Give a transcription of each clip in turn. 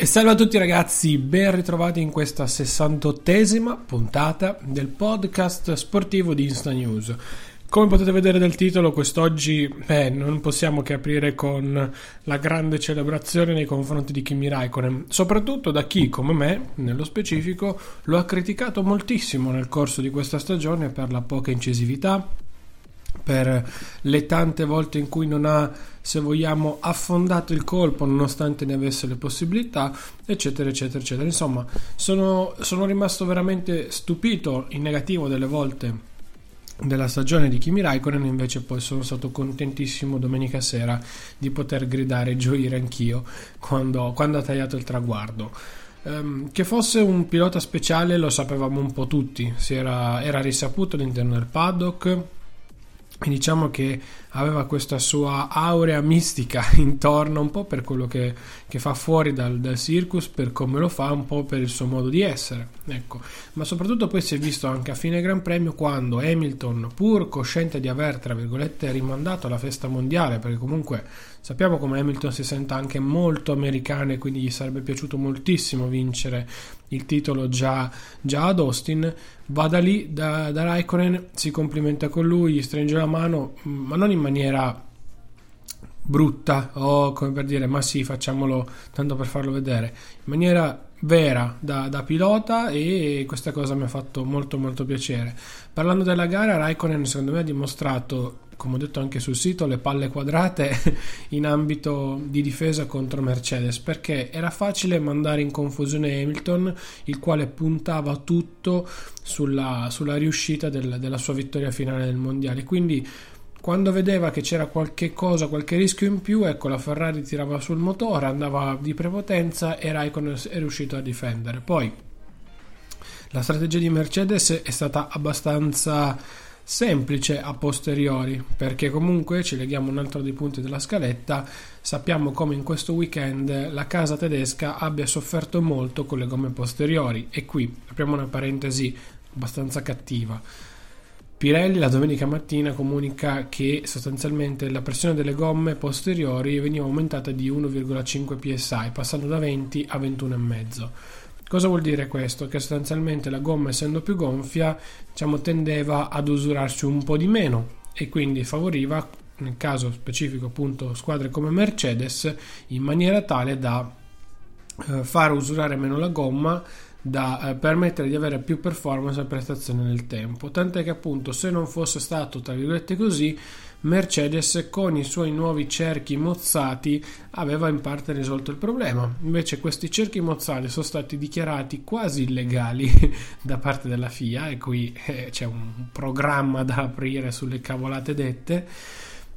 E salve a tutti ragazzi, ben ritrovati in questa 68esima puntata del podcast sportivo di Insta News. Come potete vedere dal titolo, quest'oggi eh, non possiamo che aprire con la grande celebrazione nei confronti di Kimi Raikkonen, soprattutto da chi, come me, nello specifico, lo ha criticato moltissimo nel corso di questa stagione per la poca incisività, per le tante volte in cui non ha, se vogliamo, affondato il colpo nonostante ne avesse le possibilità, eccetera, eccetera, eccetera. Insomma, sono, sono rimasto veramente stupito in negativo delle volte della stagione di Kimi Raikkonen invece poi sono stato contentissimo domenica sera di poter gridare e gioire anch'io quando, quando ha tagliato il traguardo um, che fosse un pilota speciale lo sapevamo un po' tutti era, era risaputo all'interno del paddock diciamo che aveva questa sua aurea mistica intorno un po' per quello che, che fa fuori dal, dal, circus, per come lo fa, un po' per il suo modo di essere. Ecco. Ma soprattutto poi si è visto anche a fine Gran Premio quando Hamilton, pur cosciente di aver, tra virgolette, rimandato la festa mondiale, perché comunque sappiamo come Hamilton si senta anche molto americano e quindi gli sarebbe piaciuto moltissimo vincere il titolo già, già ad Austin, va da lì, da, da Raikkonen, si complimenta con lui, gli stringe la mano, ma non in maniera brutta o come per dire ma sì facciamolo tanto per farlo vedere in maniera vera da, da, pilota e questa cosa mi ha fatto molto molto piacere. Parlando della gara Raikkonen secondo me ha dimostrato come ho detto anche sul sito le palle quadrate in ambito di difesa contro Mercedes perché era facile mandare in confusione Hamilton il quale puntava tutto sulla, sulla riuscita del, della sua vittoria finale del mondiale. Quindi quando vedeva che c'era qualche cosa, qualche rischio in più, ecco la Ferrari tirava sul motore, andava di prepotenza e Raikkonen è riuscito a difendere. Poi la strategia di Mercedes è stata abbastanza semplice a posteriori perché comunque ci leghiamo un altro dei punti della scaletta sappiamo come in questo weekend la casa tedesca abbia sofferto molto con le gomme posteriori e qui apriamo una parentesi abbastanza cattiva Pirelli la domenica mattina comunica che sostanzialmente la pressione delle gomme posteriori veniva aumentata di 1,5 psi, passando da 20 a 21,5. Cosa vuol dire questo? Che sostanzialmente la gomma essendo più gonfia diciamo, tendeva ad usurarsi un po' di meno e quindi favoriva, nel caso specifico appunto squadre come Mercedes, in maniera tale da eh, far usurare meno la gomma da eh, permettere di avere più performance e prestazione nel tempo. Tant'è che appunto se non fosse stato tra virgolette così, Mercedes con i suoi nuovi cerchi mozzati aveva in parte risolto il problema. Invece questi cerchi mozzati sono stati dichiarati quasi illegali da parte della FIA e qui eh, c'è un programma da aprire sulle cavolate dette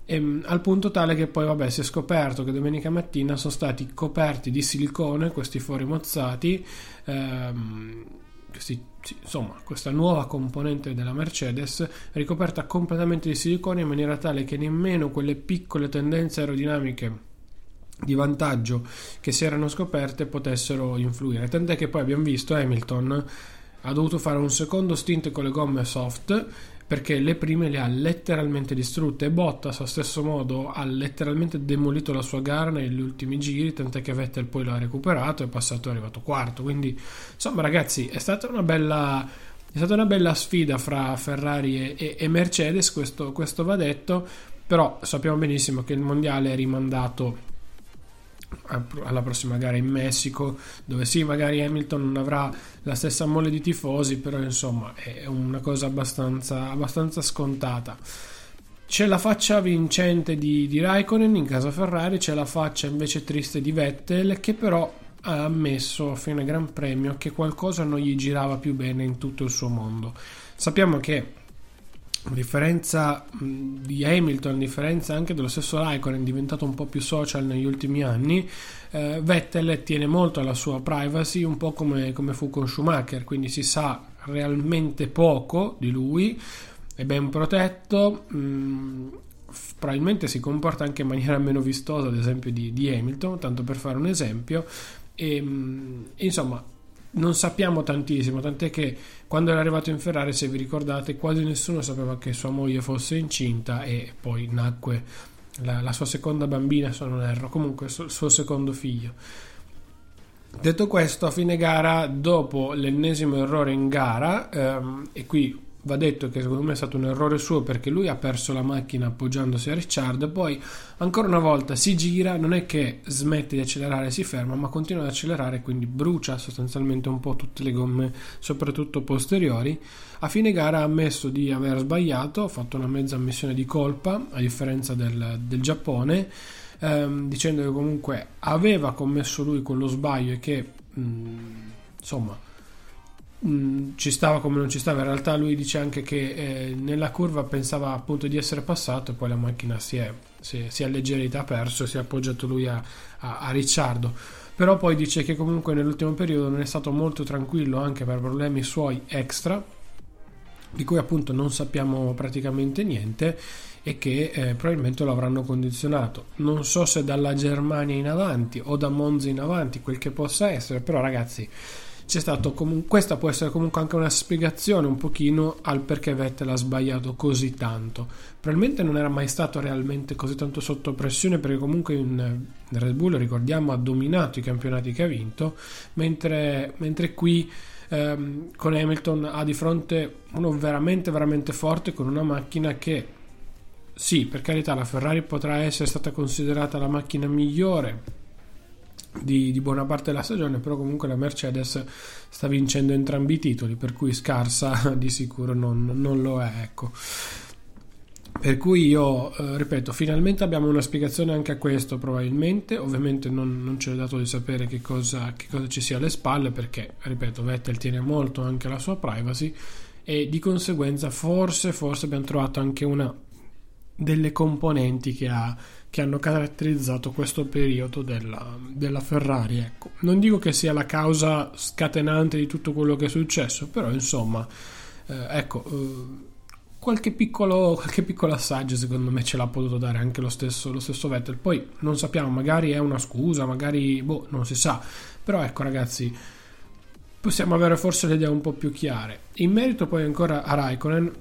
ehm, al punto tale che poi vabbè si è scoperto che domenica mattina sono stati coperti di silicone questi fori mozzati ehm, questi, insomma questa nuova componente della Mercedes ricoperta completamente di silicone in maniera tale che nemmeno quelle piccole tendenze aerodinamiche di vantaggio che si erano scoperte potessero influire. Tant'è che poi abbiamo visto Hamilton ha dovuto fare un secondo stint con le gomme soft perché le prime le ha letteralmente distrutte. E Bottas allo stesso modo ha letteralmente demolito la sua gara negli ultimi giri tant'è che Vettel poi l'ha recuperato è passato è arrivato quarto. Quindi insomma ragazzi è stata una bella stata una bella sfida fra Ferrari e, e Mercedes questo, questo va detto. Però sappiamo benissimo che il mondiale è rimandato alla prossima gara in Messico, dove sì, magari Hamilton non avrà la stessa mole di tifosi, però insomma è una cosa abbastanza, abbastanza scontata. C'è la faccia vincente di, di Raikkonen in casa Ferrari, c'è la faccia invece triste di Vettel, che però ha ammesso a fine Gran Premio che qualcosa non gli girava più bene in tutto il suo mondo. Sappiamo che a differenza di Hamilton, a differenza anche dello stesso Raikkonen, diventato un po' più social negli ultimi anni. Eh, Vettel tiene molto alla sua privacy, un po' come, come fu con Schumacher, quindi si sa realmente poco di lui, è ben protetto. Mh, probabilmente si comporta anche in maniera meno vistosa, ad esempio, di, di Hamilton, tanto per fare un esempio. E, insomma, non sappiamo tantissimo, tant'è che quando era arrivato in Ferrari, se vi ricordate, quasi nessuno sapeva che sua moglie fosse incinta e poi nacque la, la sua seconda bambina, se non erro, comunque il suo secondo figlio. Detto questo, a fine gara, dopo l'ennesimo errore in gara, ehm, e qui va detto che secondo me è stato un errore suo perché lui ha perso la macchina appoggiandosi a Ricciardo poi ancora una volta si gira non è che smette di accelerare e si ferma ma continua ad accelerare quindi brucia sostanzialmente un po' tutte le gomme soprattutto posteriori. A fine gara ha ammesso di aver sbagliato ha fatto una mezza ammissione di colpa a differenza del, del Giappone ehm, dicendo che comunque aveva commesso lui quello sbaglio e che mh, insomma Mm, ci stava come non ci stava. In realtà lui dice anche che eh, nella curva pensava appunto di essere passato poi la macchina si è, si, si è alleggerita, ha perso, si è appoggiato lui a, a, a, Ricciardo. Però poi dice che comunque nell'ultimo periodo non è stato molto tranquillo anche per problemi suoi extra, di cui appunto non sappiamo praticamente niente e che eh, probabilmente lo avranno condizionato. Non so se dalla Germania in avanti o da Monza in avanti, quel che possa essere, però ragazzi c'è stato comunque, questa può essere comunque anche una spiegazione un pochino al perché Vettel ha sbagliato così tanto. Probabilmente non era mai stato realmente così tanto sotto pressione perché comunque in Red Bull, ricordiamo, ha dominato i campionati che ha vinto, mentre, mentre qui ehm, con Hamilton ha di fronte uno veramente veramente forte con una macchina che sì, per carità, la Ferrari potrà essere stata considerata la macchina migliore di, di, buona parte della stagione, però comunque la Mercedes sta vincendo entrambi i titoli, per cui scarsa di sicuro non, non lo è. Ecco. Per cui io, eh, ripeto, finalmente abbiamo una spiegazione anche a questo probabilmente, ovviamente non, non c'è dato di sapere che cosa, che cosa ci sia alle spalle perché, ripeto, Vettel tiene molto anche la sua privacy e di conseguenza forse, forse abbiamo trovato anche una delle componenti che ha che hanno caratterizzato questo periodo della, della Ferrari. Ecco. Non dico che sia la causa scatenante di tutto quello che è successo, però insomma, eh, ecco, eh, qualche, piccolo, qualche piccolo assaggio secondo me ce l'ha potuto dare anche lo stesso, lo stesso Vettel. Poi non sappiamo, magari è una scusa, magari boh, non si sa, però ecco ragazzi possiamo avere forse le idee un po' più chiare. In merito poi ancora a Raikkonen,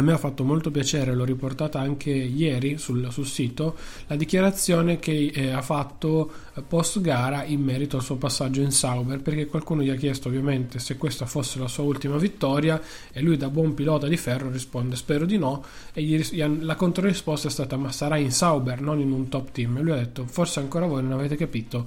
a me ha fatto molto piacere, l'ho riportata anche ieri sul, sul sito, la dichiarazione che eh, ha fatto post gara in merito al suo passaggio in Sauber, perché qualcuno gli ha chiesto ovviamente se questa fosse la sua ultima vittoria e lui da buon pilota di ferro risponde spero di no e gli, la controrisposta è stata ma sarà in Sauber, non in un top team e lui ha detto forse ancora voi non avete capito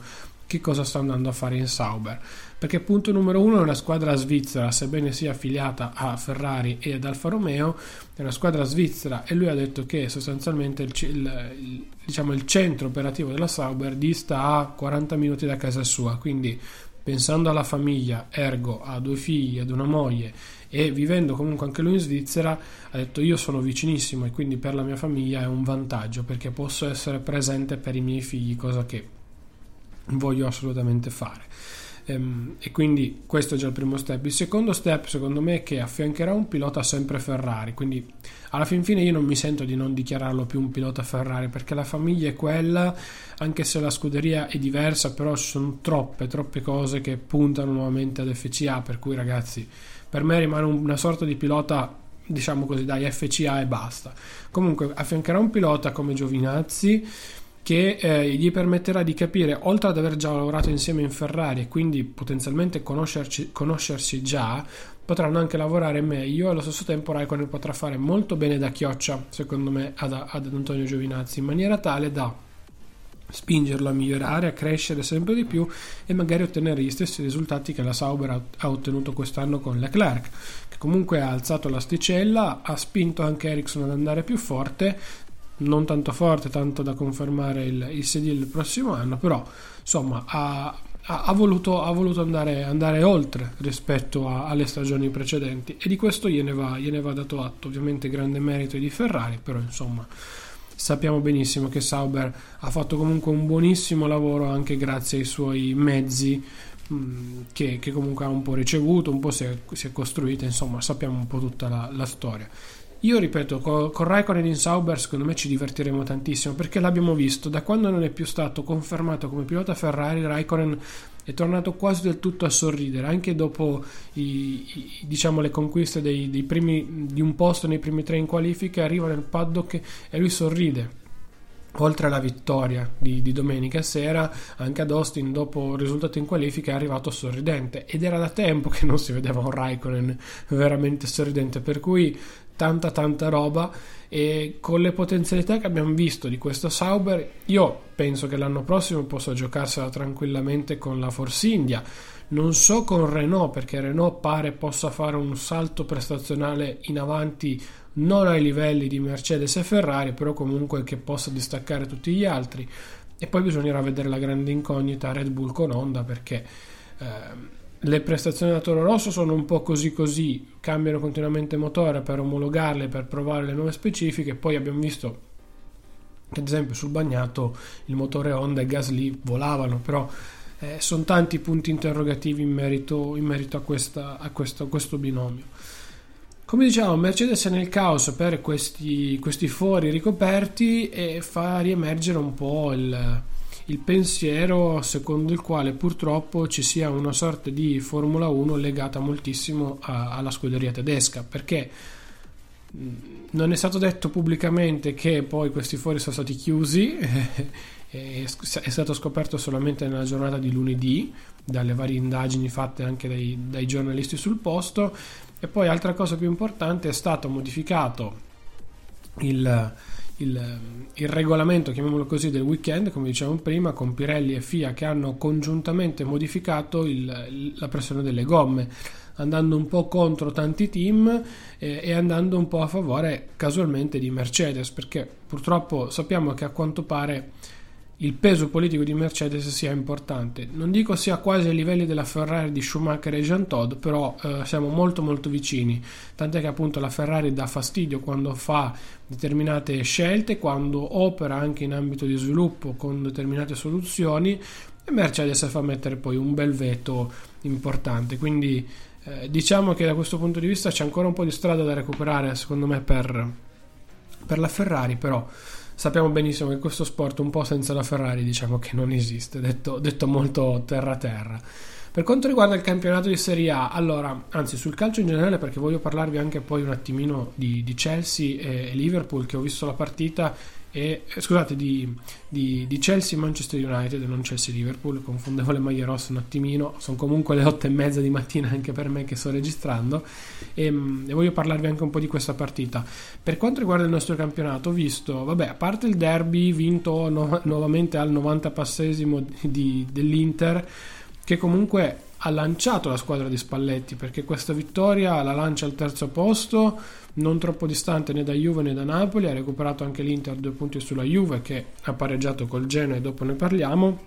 che cosa sta andando a fare in Sauber. Perché punto numero uno è una squadra svizzera, sebbene sia affiliata a Ferrari e ad Alfa Romeo, è una squadra svizzera e lui ha detto che sostanzialmente il, il, diciamo, il centro operativo della Sauber dista a 40 minuti da casa sua, quindi pensando alla famiglia, ergo a due figli, ad una moglie e vivendo comunque anche lui in Svizzera, ha detto io sono vicinissimo e quindi per la mia famiglia è un vantaggio perché posso essere presente per i miei figli, cosa che voglio assolutamente fare. Ehm, e quindi questo è già il primo step. Il secondo step, secondo me, è che affiancherà un pilota sempre Ferrari. Quindi alla fin fine io non mi sento di non dichiararlo più un pilota Ferrari perché la famiglia è quella, anche se la scuderia è diversa, però ci sono troppe, troppe cose che puntano nuovamente ad FCA. Per cui, ragazzi, per me rimane una sorta di pilota diciamo così dai FCA e basta comunque affiancherà un pilota come Giovinazzi che eh, gli permetterà di capire, oltre ad aver già lavorato insieme in Ferrari e quindi potenzialmente conoscersi già, potranno anche lavorare meglio e allo stesso tempo Raikkonen potrà fare molto bene da chioccia, secondo me, ad, ad Antonio Giovinazzi, in maniera tale da spingerlo a migliorare, a crescere sempre di più e magari ottenere gli stessi risultati che la Sauber ha ottenuto quest'anno con Leclerc, che comunque ha alzato l'asticella, ha spinto anche Ericsson ad andare più forte, non tanto forte, tanto da confermare il, il sedile il prossimo anno, però insomma ha, ha, ha voluto, ha voluto andare, andare, oltre rispetto a, alle stagioni precedenti e di questo gliene va, gliene va dato atto, ovviamente grande merito di Ferrari, però insomma sappiamo benissimo che Sauber ha fatto comunque un buonissimo lavoro anche grazie ai suoi mezzi mm, che, che, comunque ha un po' ricevuto, un po' si è, si è costruita, insomma sappiamo un po' tutta la, la storia. Io ripeto, con, con Raikkonen in Sauber secondo me ci divertiremo tantissimo perché l'abbiamo visto, da quando non è più stato confermato come pilota Ferrari, Raikkonen è tornato quasi del tutto a sorridere, anche dopo i, i, diciamo, le conquiste dei, dei primi, di un posto nei primi tre in qualifica, arriva nel paddock e lui sorride oltre alla vittoria di, di, domenica sera, anche ad Austin, dopo il risultato in qualifica, è arrivato sorridente. Ed era da tempo che non si vedeva un Raikkonen veramente sorridente. Per cui tanta tanta roba e con le potenzialità che abbiamo visto di questo Sauber io penso che l'anno prossimo possa giocarsela tranquillamente con la Force India. Non so con Renault perché Renault pare possa fare un salto prestazionale in avanti non ai livelli di Mercedes e Ferrari però comunque che possa distaccare tutti gli altri. E poi bisognerà vedere la grande incognita Red Bull con Honda perché eh, le prestazioni da Toro Rosso sono un po' così così, cambiano continuamente motore per omologarle, per provare le nuove specifiche, poi abbiamo visto che ad esempio sul bagnato il motore Honda e Gasly volavano, però eh, sono tanti punti interrogativi in merito, in merito a, questa, a, questo, a, questo, binomio. Come diciamo, Mercedes è nel caos per questi, questi fori ricoperti e fa riemergere un po' il, il pensiero secondo il quale purtroppo ci sia una sorta di Formula 1 legata moltissimo a, alla scuderia tedesca, perché non è stato detto pubblicamente che poi questi fori sono stati chiusi, è stato scoperto solamente nella giornata di lunedì dalle varie indagini fatte anche dai, dai giornalisti sul posto. E poi altra cosa più importante è stato modificato il, il, il, regolamento, chiamiamolo così, del weekend, come dicevamo prima, con Pirelli e FIA che hanno congiuntamente modificato il, la pressione delle gomme, andando un po' contro tanti team eh, e andando un po' a favore casualmente di Mercedes, perché purtroppo sappiamo che a quanto pare il peso politico di Mercedes sia importante. Non dico sia quasi ai livelli della Ferrari di Schumacher e Jean Todt, però eh, siamo molto molto vicini. Tant'è che appunto la Ferrari dà fastidio quando fa determinate scelte, quando opera anche in ambito di sviluppo con determinate soluzioni e Mercedes fa mettere poi un bel veto importante. Quindi eh, diciamo che da questo punto di vista c'è ancora un po' di strada da recuperare secondo me per, per la Ferrari, però sappiamo benissimo che questo sport un po' senza la Ferrari diciamo che non esiste, detto, detto molto terra-terra. Per quanto riguarda il campionato di Serie A, allora, anzi sul calcio in generale perché voglio parlarvi anche poi un attimino di, di Chelsea e Liverpool che ho visto la partita e, scusate, di, di, di Chelsea-Manchester United, non Chelsea-Liverpool, confondevo le maglie rosse un attimino, sono comunque le otto e mezza di mattina anche per me che sto registrando e, mm, e, voglio parlarvi anche un po' di questa partita. Per quanto riguarda il nostro campionato, ho visto, vabbè, a parte il derby vinto no, nuovamente al 90 passesimo dell'Inter, che comunque ha lanciato la squadra di Spalletti perché questa vittoria la lancia al terzo posto non troppo distante né da Juve né da Napoli, ha recuperato anche l'Inter due punti sulla Juve che ha pareggiato col Genoa e dopo ne parliamo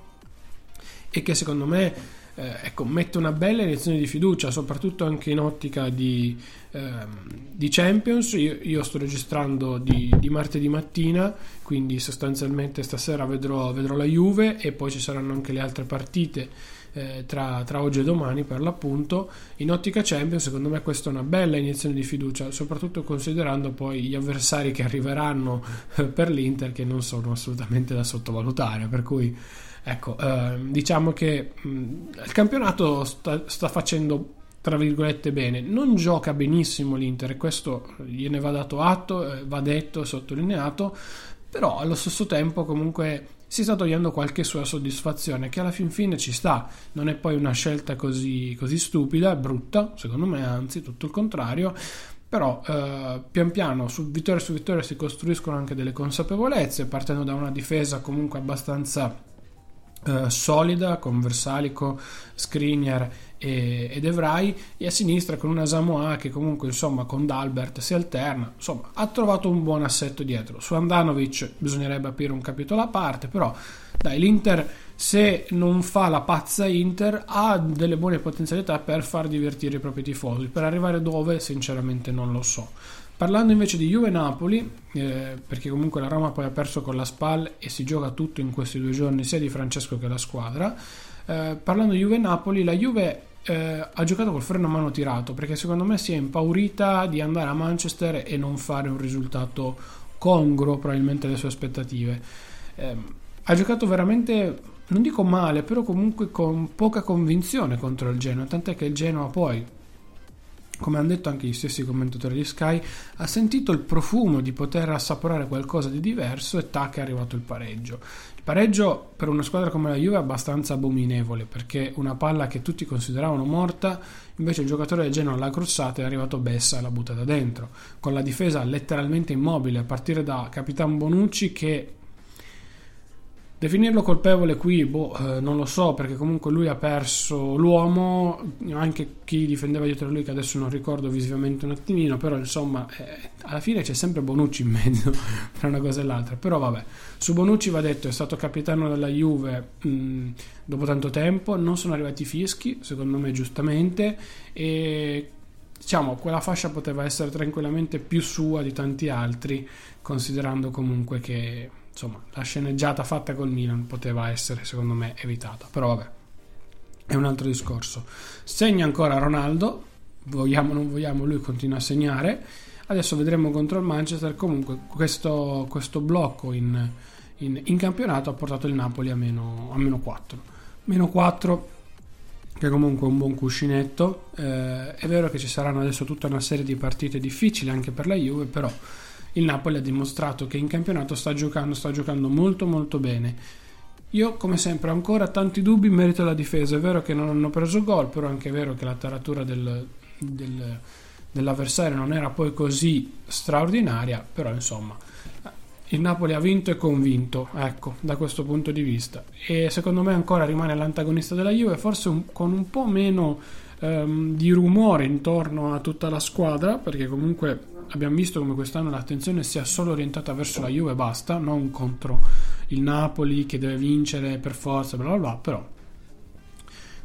e che secondo me eh, ecco, mette una bella iniezione di fiducia, soprattutto anche in ottica di, eh, di Champions. Io, io, sto registrando di, di, martedì mattina, quindi sostanzialmente stasera vedrò, vedrò la Juve e poi ci saranno anche le altre partite eh, tra, tra, oggi e domani per l'appunto in ottica Champions secondo me questa è una bella iniezione di fiducia soprattutto considerando poi gli avversari che arriveranno eh, per l'Inter che non sono assolutamente da sottovalutare per cui ecco eh, diciamo che mh, il campionato sta, sta facendo tra virgolette bene. Non gioca benissimo l'Inter e questo gliene va dato atto, eh, va detto sottolineato, però allo stesso tempo comunque si sta togliendo qualche sua soddisfazione che alla fin fine ci sta. Non è poi una scelta così, così stupida brutta secondo me anzi tutto il contrario. Però eh, pian piano su vittoria su vittoria si costruiscono anche delle consapevolezze partendo da una difesa comunque abbastanza eh, solida con Versalico, Skriniar e, ed Evrai e a sinistra con una Samoa che comunque insomma con Dalbert si alterna. Insomma ha trovato un buon assetto dietro. Su Andanovic bisognerebbe aprire un capitolo a parte però dai l'Inter se non fa la pazza Inter ha delle buone potenzialità per far divertire i propri tifosi. Per arrivare dove sinceramente non lo so Parlando invece di Juve-Napoli, eh, perché comunque la Roma poi ha perso con la SPAL e si gioca tutto in questi due giorni, sia di Francesco che la squadra, eh, parlando di Juve-Napoli, la Juve eh, ha giocato col freno a mano tirato perché secondo me si è impaurita di andare a Manchester e non fare un risultato congruo probabilmente alle sue aspettative. Eh, ha giocato veramente, non dico male, però comunque con poca convinzione contro il Genoa, tant'è che il Genoa poi come hanno detto anche gli stessi commentatori di Sky, ha sentito il profumo di poter assaporare qualcosa di diverso e tac è arrivato il pareggio. Il pareggio per una squadra come la Juve è abbastanza abominevole perché una palla che tutti consideravano morta, invece il giocatore del Genoa l'ha crossata e è arrivato Bessa e l'ha buttata dentro, con la difesa letteralmente immobile a partire da Capitan Bonucci che Definirlo colpevole qui, boh, eh, non lo so, perché comunque lui ha perso l'uomo, anche chi difendeva dietro lui, che adesso non ricordo visivamente un attimino, però insomma, eh, alla fine c'è sempre Bonucci in mezzo tra una cosa e l'altra. Però vabbè, su Bonucci va detto, è stato capitano della Juve mh, dopo tanto tempo, non sono arrivati fischi, secondo me giustamente, e diciamo, quella fascia poteva essere tranquillamente più sua di tanti altri, considerando comunque che insomma, la sceneggiata fatta col Milan poteva essere, secondo me, evitata. Però vabbè, è un altro discorso. Segna ancora Ronaldo, vogliamo o non vogliamo, lui continua a segnare. Adesso vedremo contro il Manchester. Comunque, questo, questo blocco in, in, in, campionato ha portato il Napoli a meno, a meno 4. Meno 4 che comunque è un buon cuscinetto. Eh, è vero che ci saranno adesso tutta una serie di partite difficili anche per la Juve, però il Napoli ha dimostrato che in campionato sta giocando, sta giocando molto molto bene. Io come sempre ho ancora tanti dubbi in merito alla difesa, è vero che non hanno preso gol, però anche è vero che la taratura del, del, dell'avversario non era poi così straordinaria, però insomma il Napoli ha vinto e convinto, ecco, da questo punto di vista. E secondo me ancora rimane l'antagonista della Juve, forse un, con un po' meno ehm, di rumore intorno a tutta la squadra, perché comunque abbiamo visto come quest'anno l'attenzione sia solo orientata verso la Juve e basta, non contro il Napoli che deve vincere per forza, bla bla bla, però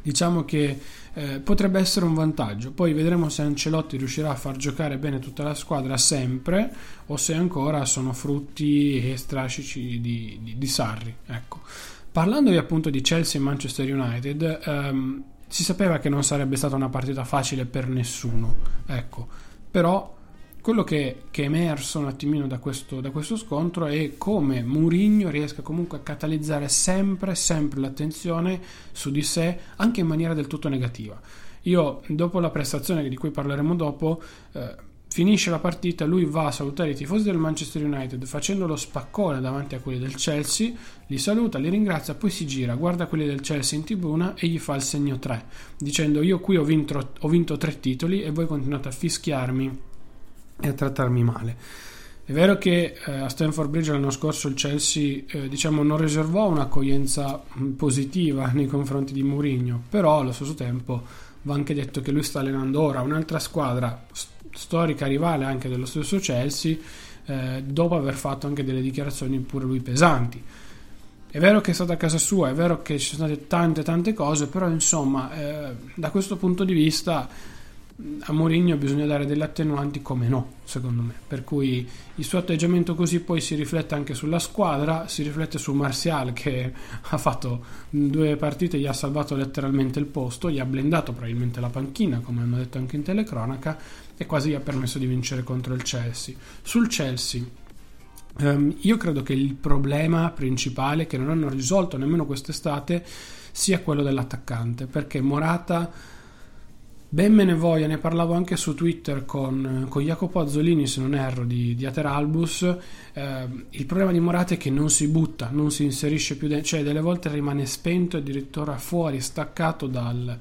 diciamo che eh, potrebbe essere un vantaggio. Poi vedremo se Ancelotti riuscirà a far giocare bene tutta la squadra sempre o se ancora sono frutti e strascici di, di, di Sarri. Ecco. Parlandovi appunto di Chelsea e Manchester United, ehm, si sapeva che non sarebbe stata una partita facile per nessuno, ecco. però quello che, che, è emerso un attimino da questo, da questo scontro è come Mourinho riesca comunque a catalizzare sempre, sempre l'attenzione su di sé, anche in maniera del tutto negativa. Io, dopo la prestazione di cui parleremo dopo, eh, finisce la partita, lui va a salutare i tifosi del Manchester United facendo lo spaccone davanti a quelli del Chelsea, li saluta, li ringrazia, poi si gira, guarda quelli del Chelsea in tribuna e gli fa il segno 3, dicendo io qui ho vinto, ho vinto tre titoli e voi continuate a fischiarmi e a trattarmi male. È vero che eh, a Stanford Bridge l'anno scorso il Chelsea eh, diciamo, non riservò un'accoglienza mm, positiva nei confronti di Mourinho, però allo stesso tempo va anche detto che lui sta allenando ora un'altra squadra st- storica rivale anche dello stesso Chelsea, eh, dopo aver fatto anche delle dichiarazioni pure lui pesanti. È vero che è stata a casa sua, è vero che ci sono state tante tante cose, però insomma eh, da questo punto di vista a Mourinho bisogna dare delle attenuanti come no, secondo me. Per cui il suo atteggiamento così poi si riflette anche sulla squadra, si riflette su Martial che ha fatto due partite, gli ha salvato letteralmente il posto, gli ha blendato probabilmente la panchina, come hanno detto anche in telecronaca, e quasi gli ha permesso di vincere contro il Chelsea. Sul Chelsea um, io credo che il problema principale che non hanno risolto nemmeno quest'estate sia quello dell'attaccante, perché Morata Ben me ne voglia, ne parlavo anche su Twitter con, con Jacopo Azzolini, se non erro, di, di Ateralbus. Eh, il problema di Morata è che non si butta, non si inserisce più dentro, cioè delle volte rimane spento e addirittura fuori, staccato dal,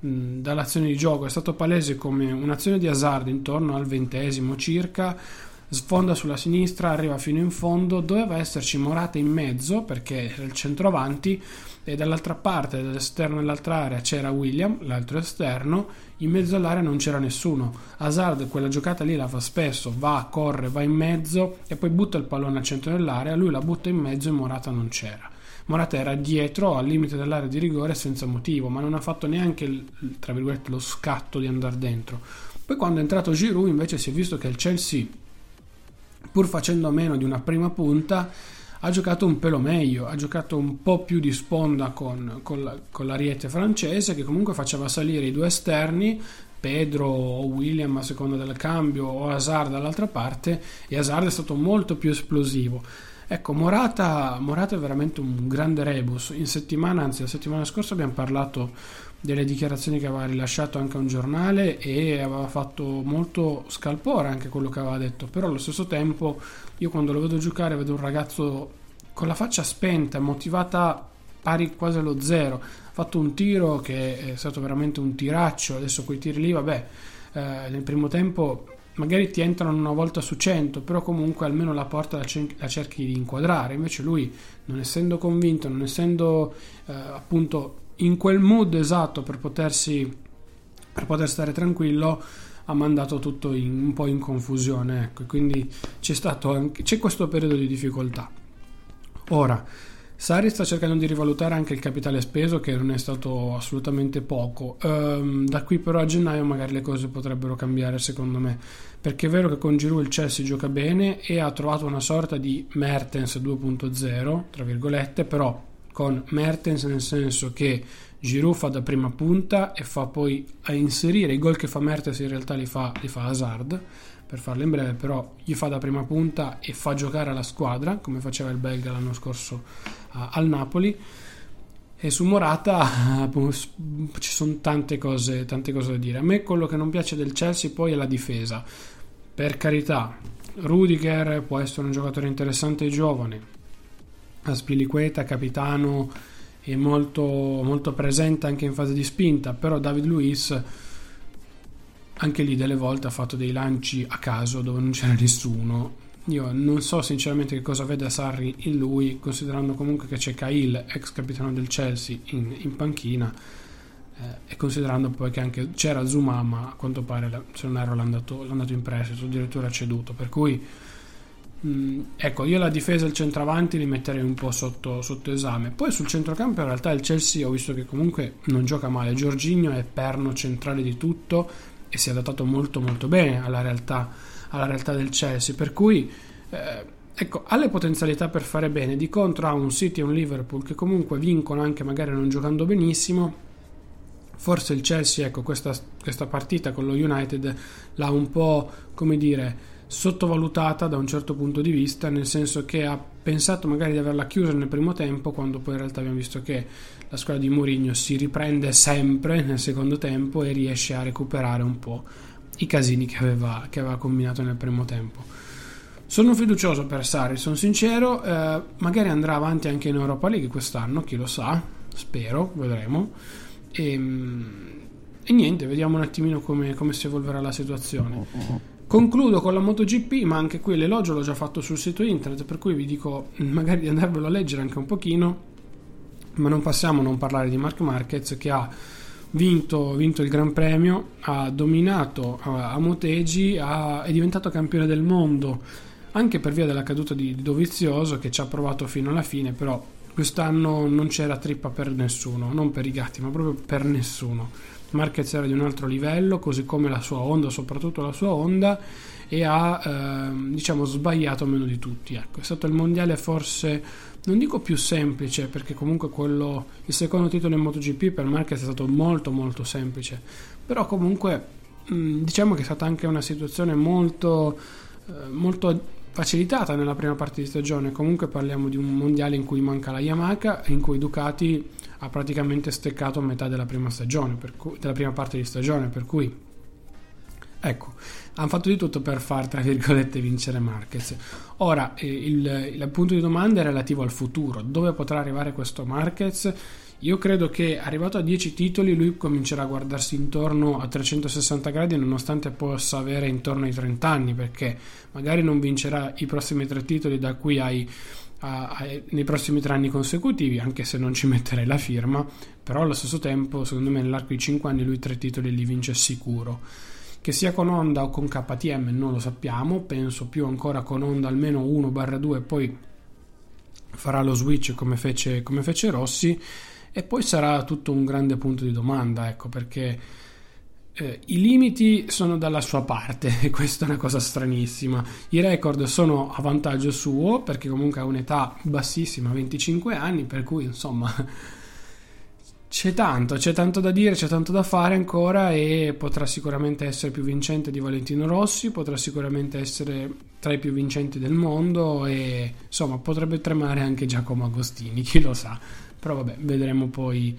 mh, dall'azione di gioco, è stato palese come un'azione di hazard intorno al ventesimo circa, sfonda sulla sinistra, arriva fino in fondo, doveva esserci Morata in mezzo perché era il centroavanti e dall'altra parte, dall'esterno dell'altra area c'era William, l'altro esterno, in mezzo all'area non c'era nessuno. Hazard quella giocata lì la fa spesso, va, corre, va in mezzo e poi butta il pallone al centro dell'area, lui la butta in mezzo e Morata non c'era. Morata era dietro al limite dell'area di rigore senza motivo, ma non ha fatto neanche il, lo scatto di andare dentro. Poi quando è entrato Giroud invece si è visto che il Chelsea pur facendo meno di una prima punta, ha giocato un pelo meglio, ha giocato un po' più di sponda con, con, la, con l'ariete francese che comunque faceva salire i due esterni, Pedro o William a seconda del cambio o Hazard dall'altra parte e Hazard è stato molto più esplosivo. Ecco, Morata, Morata è veramente un grande rebus. In settimana, anzi la settimana scorsa abbiamo parlato delle dichiarazioni che aveva rilasciato anche a un giornale e aveva fatto molto scalpore anche quello che aveva detto, però allo stesso tempo io quando lo vedo giocare vedo un ragazzo con la faccia spenta, motivata pari quasi allo zero, ha fatto un tiro che è stato veramente un tiraccio, adesso quei tiri lì, vabbè, eh, nel primo tempo magari ti entrano una volta su cento, però comunque almeno la porta la, cer- la cerchi di inquadrare, invece lui non essendo convinto, non essendo eh, appunto in quel mood esatto per potersi per poter stare tranquillo ha mandato tutto in, un po' in confusione ecco quindi c'è stato anche c'è questo periodo di difficoltà. Ora Sari sta cercando di rivalutare anche il capitale speso che non è stato assolutamente poco. Ehm, da qui però a gennaio magari le cose potrebbero cambiare secondo me. Perché è vero che con Giroud il Chelsea gioca bene e ha trovato una sorta di Mertens 2.0 tra virgolette però con Mertens nel senso che Giroud fa da prima punta e fa poi a inserire i gol che fa Mertens in realtà li fa, li fa Hazard per farlo in breve però gli fa da prima punta e fa giocare la squadra come faceva il belga l'anno scorso a, al Napoli. E su Morata ci sono tante cose, tante cose da dire. A me quello che non piace del Chelsea poi è la difesa. Per carità Rudiger può essere un giocatore interessante e giovane Aspilicueta, capitano e molto, molto presente anche in fase di spinta, però David Luiz anche lì delle volte ha fatto dei lanci a caso dove non c'era nessuno. Io non so sinceramente che cosa vede Sarri in lui, considerando comunque che c'è Cahill, ex capitano del Chelsea, in, in panchina, eh, e considerando poi che anche c'era Zuma, ma a quanto pare, se non erro, l'ha andato in prestito, addirittura ceduto. Per cui Mm, ecco, io la difesa e il centravanti li metterei un po' sotto, sotto, esame. Poi sul centrocampo in realtà il Chelsea ho visto che comunque non gioca male. Giorginio è perno centrale di tutto e si è adattato molto molto bene alla realtà, alla realtà del Chelsea. Per cui eh, ecco, ha le potenzialità per fare bene. Di contro ha un City e un Liverpool che comunque vincono anche magari non giocando benissimo. Forse il Chelsea, ecco, questa, questa partita con lo United l'ha un po', come dire, sottovalutata da un certo punto di vista, nel senso che ha pensato magari di averla chiusa nel primo tempo, quando poi in realtà abbiamo visto che la squadra di Mourinho si riprende sempre nel secondo tempo e riesce a recuperare un po' i casini che aveva, che aveva combinato nel primo tempo. Sono fiducioso per Sari, sono sincero, eh, magari andrà avanti anche in Europa League quest'anno, chi lo sa, spero, vedremo. E, ehm, e niente, vediamo un attimino come, come si evolverà la situazione. Concludo con la MotoGP, ma anche qui l'elogio l'ho già fatto sul sito internet, per cui vi dico magari di andarvelo a leggere anche un pochino, ma non passiamo a non parlare di Mark Marquez che ha vinto, vinto il Gran Premio, ha dominato a, a Motegi, ha, è diventato campione del mondo anche per via della caduta di Dovizioso che ci ha provato fino alla fine, però quest'anno non c'era trippa per nessuno, non per i gatti, ma proprio per nessuno Marquez era di un altro livello, così come la sua Honda, soprattutto la sua Honda, e ha eh, diciamo sbagliato meno di tutti. Ecco, è stato il mondiale forse non dico più semplice, perché comunque quello, il secondo titolo in MotoGP per Marquez è stato molto molto semplice, però comunque mh, diciamo che è stata anche una situazione molto, eh, molto facilitata nella prima parte di stagione. Comunque parliamo di un mondiale in cui manca la Yamaha, in cui Ducati ha praticamente steccato metà della prima stagione, cui, della prima parte di stagione, per cui ecco, hanno fatto di tutto per far, tra virgolette, vincere Marquez. Ora, eh, il, il punto di domanda è relativo al futuro, dove potrà arrivare questo Marquez? Io credo che arrivato a 10 titoli lui comincerà a guardarsi intorno a 360 gradi nonostante possa avere intorno ai 30 anni perché magari non vincerà i prossimi tre titoli da qui ai, a, a, nei prossimi tre anni consecutivi anche se non ci metterei la firma però allo stesso tempo secondo me nell'arco di 5 anni lui tre titoli li vince sicuro. Che sia con Honda o con KTM non lo sappiamo penso più ancora con Honda almeno 1-2 e poi farà lo switch come fece, come fece Rossi e poi sarà tutto un grande punto di domanda, ecco, perché eh, i limiti sono dalla sua parte e questa è una cosa stranissima. I record sono a vantaggio suo perché comunque ha un'età bassissima, 25 anni, per cui insomma c'è tanto, c'è tanto da dire, c'è tanto da fare ancora e potrà sicuramente essere più vincente di Valentino Rossi, potrà sicuramente essere tra i più vincenti del mondo e insomma potrebbe tremare anche Giacomo Agostini, chi lo sa però vabbè, vedremo poi,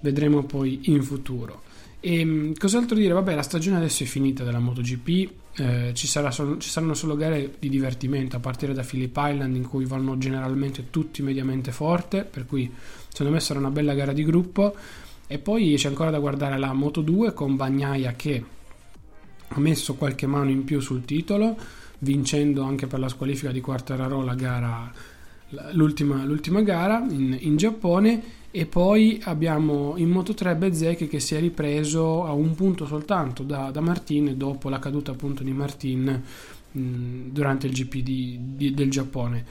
vedremo poi in futuro. E ehm, cos'altro dire? Vabbè, la stagione adesso è finita della MotoGP, eh, ci, solo, ci, saranno solo gare di divertimento a partire da Phillip Island in cui vanno generalmente tutti mediamente forte, per cui secondo me sarà una bella gara di gruppo. E poi c'è ancora da guardare la Moto 2 con Bagnaia che ha messo qualche mano in più sul titolo, vincendo anche per la squalifica di Quartararo la gara l'ultima, l'ultima gara in, in, Giappone e poi abbiamo in Moto 3 Bezzecchi che si è ripreso a un punto soltanto da, da Martin dopo la caduta appunto di Martin mh, durante il GP di, di, del Giappone.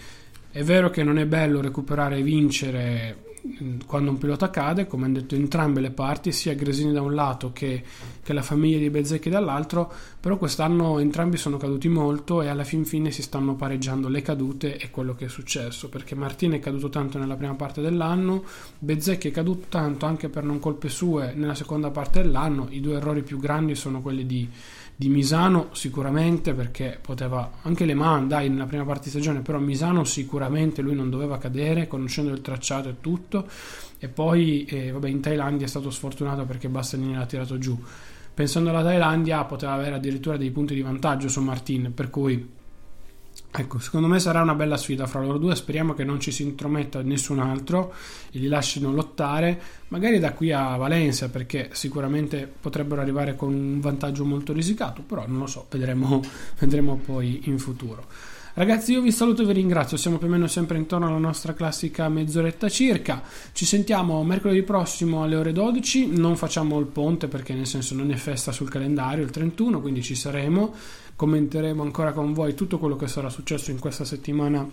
È vero che non è bello recuperare e vincere quando un pilota cade, come hanno detto entrambe le parti, sia Gresini da un lato che, che la famiglia di Bezzecchi dall'altro, però quest'anno entrambi sono caduti molto e alla fin fine si stanno pareggiando le cadute e quello che è successo, perché Martini è caduto tanto nella prima parte dell'anno, Bezzecchi è caduto tanto anche per non colpe sue nella seconda parte dell'anno, i due errori più grandi sono quelli di di Misano sicuramente perché poteva anche Le Mans dai nella prima parte di stagione però Misano sicuramente lui non doveva cadere conoscendo il tracciato e tutto. E poi eh, vabbè in Thailandia è stato sfortunato perché Bastianini l'ha tirato giù. Pensando alla Thailandia poteva avere addirittura dei punti di vantaggio su Martin per cui Ecco, secondo me sarà una bella sfida fra loro due. Speriamo che non ci si intrometta nessun altro e li lasciano lottare, magari da qui a Valencia, perché sicuramente potrebbero arrivare con un vantaggio molto risicato. Però non lo so, vedremo, vedremo poi in futuro. Ragazzi, io vi saluto e vi ringrazio. Siamo più o meno sempre intorno alla nostra classica mezz'oretta circa. Ci sentiamo mercoledì prossimo alle ore 12. Non facciamo il ponte perché, nel senso, non è festa sul calendario il 31, quindi ci saremo. Commenteremo ancora con voi tutto quello che sarà successo in questa settimana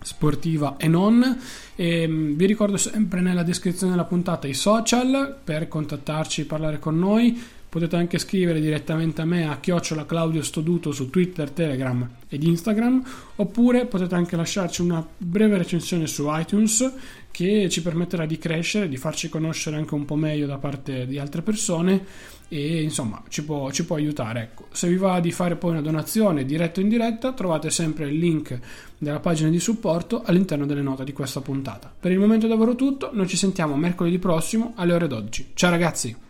sportiva e non. E ehm, vi ricordo sempre nella descrizione della puntata i social per contattarci parlare con noi. Potete anche scrivere direttamente a me a chiocciola Claudio Stoduto su Twitter, Telegram ed Instagram, oppure potete anche lasciarci una breve recensione su iTunes che ci permetterà di crescere, di farci conoscere anche un po' meglio da parte di altre persone e insomma ci può, ci può aiutare. Ecco. Se vi va di fare poi una donazione diretta o indiretta, trovate sempre il link della pagina di supporto all'interno delle note di questa puntata. Per il momento davvero tutto, noi ci sentiamo mercoledì prossimo alle ore 12. Ciao ragazzi!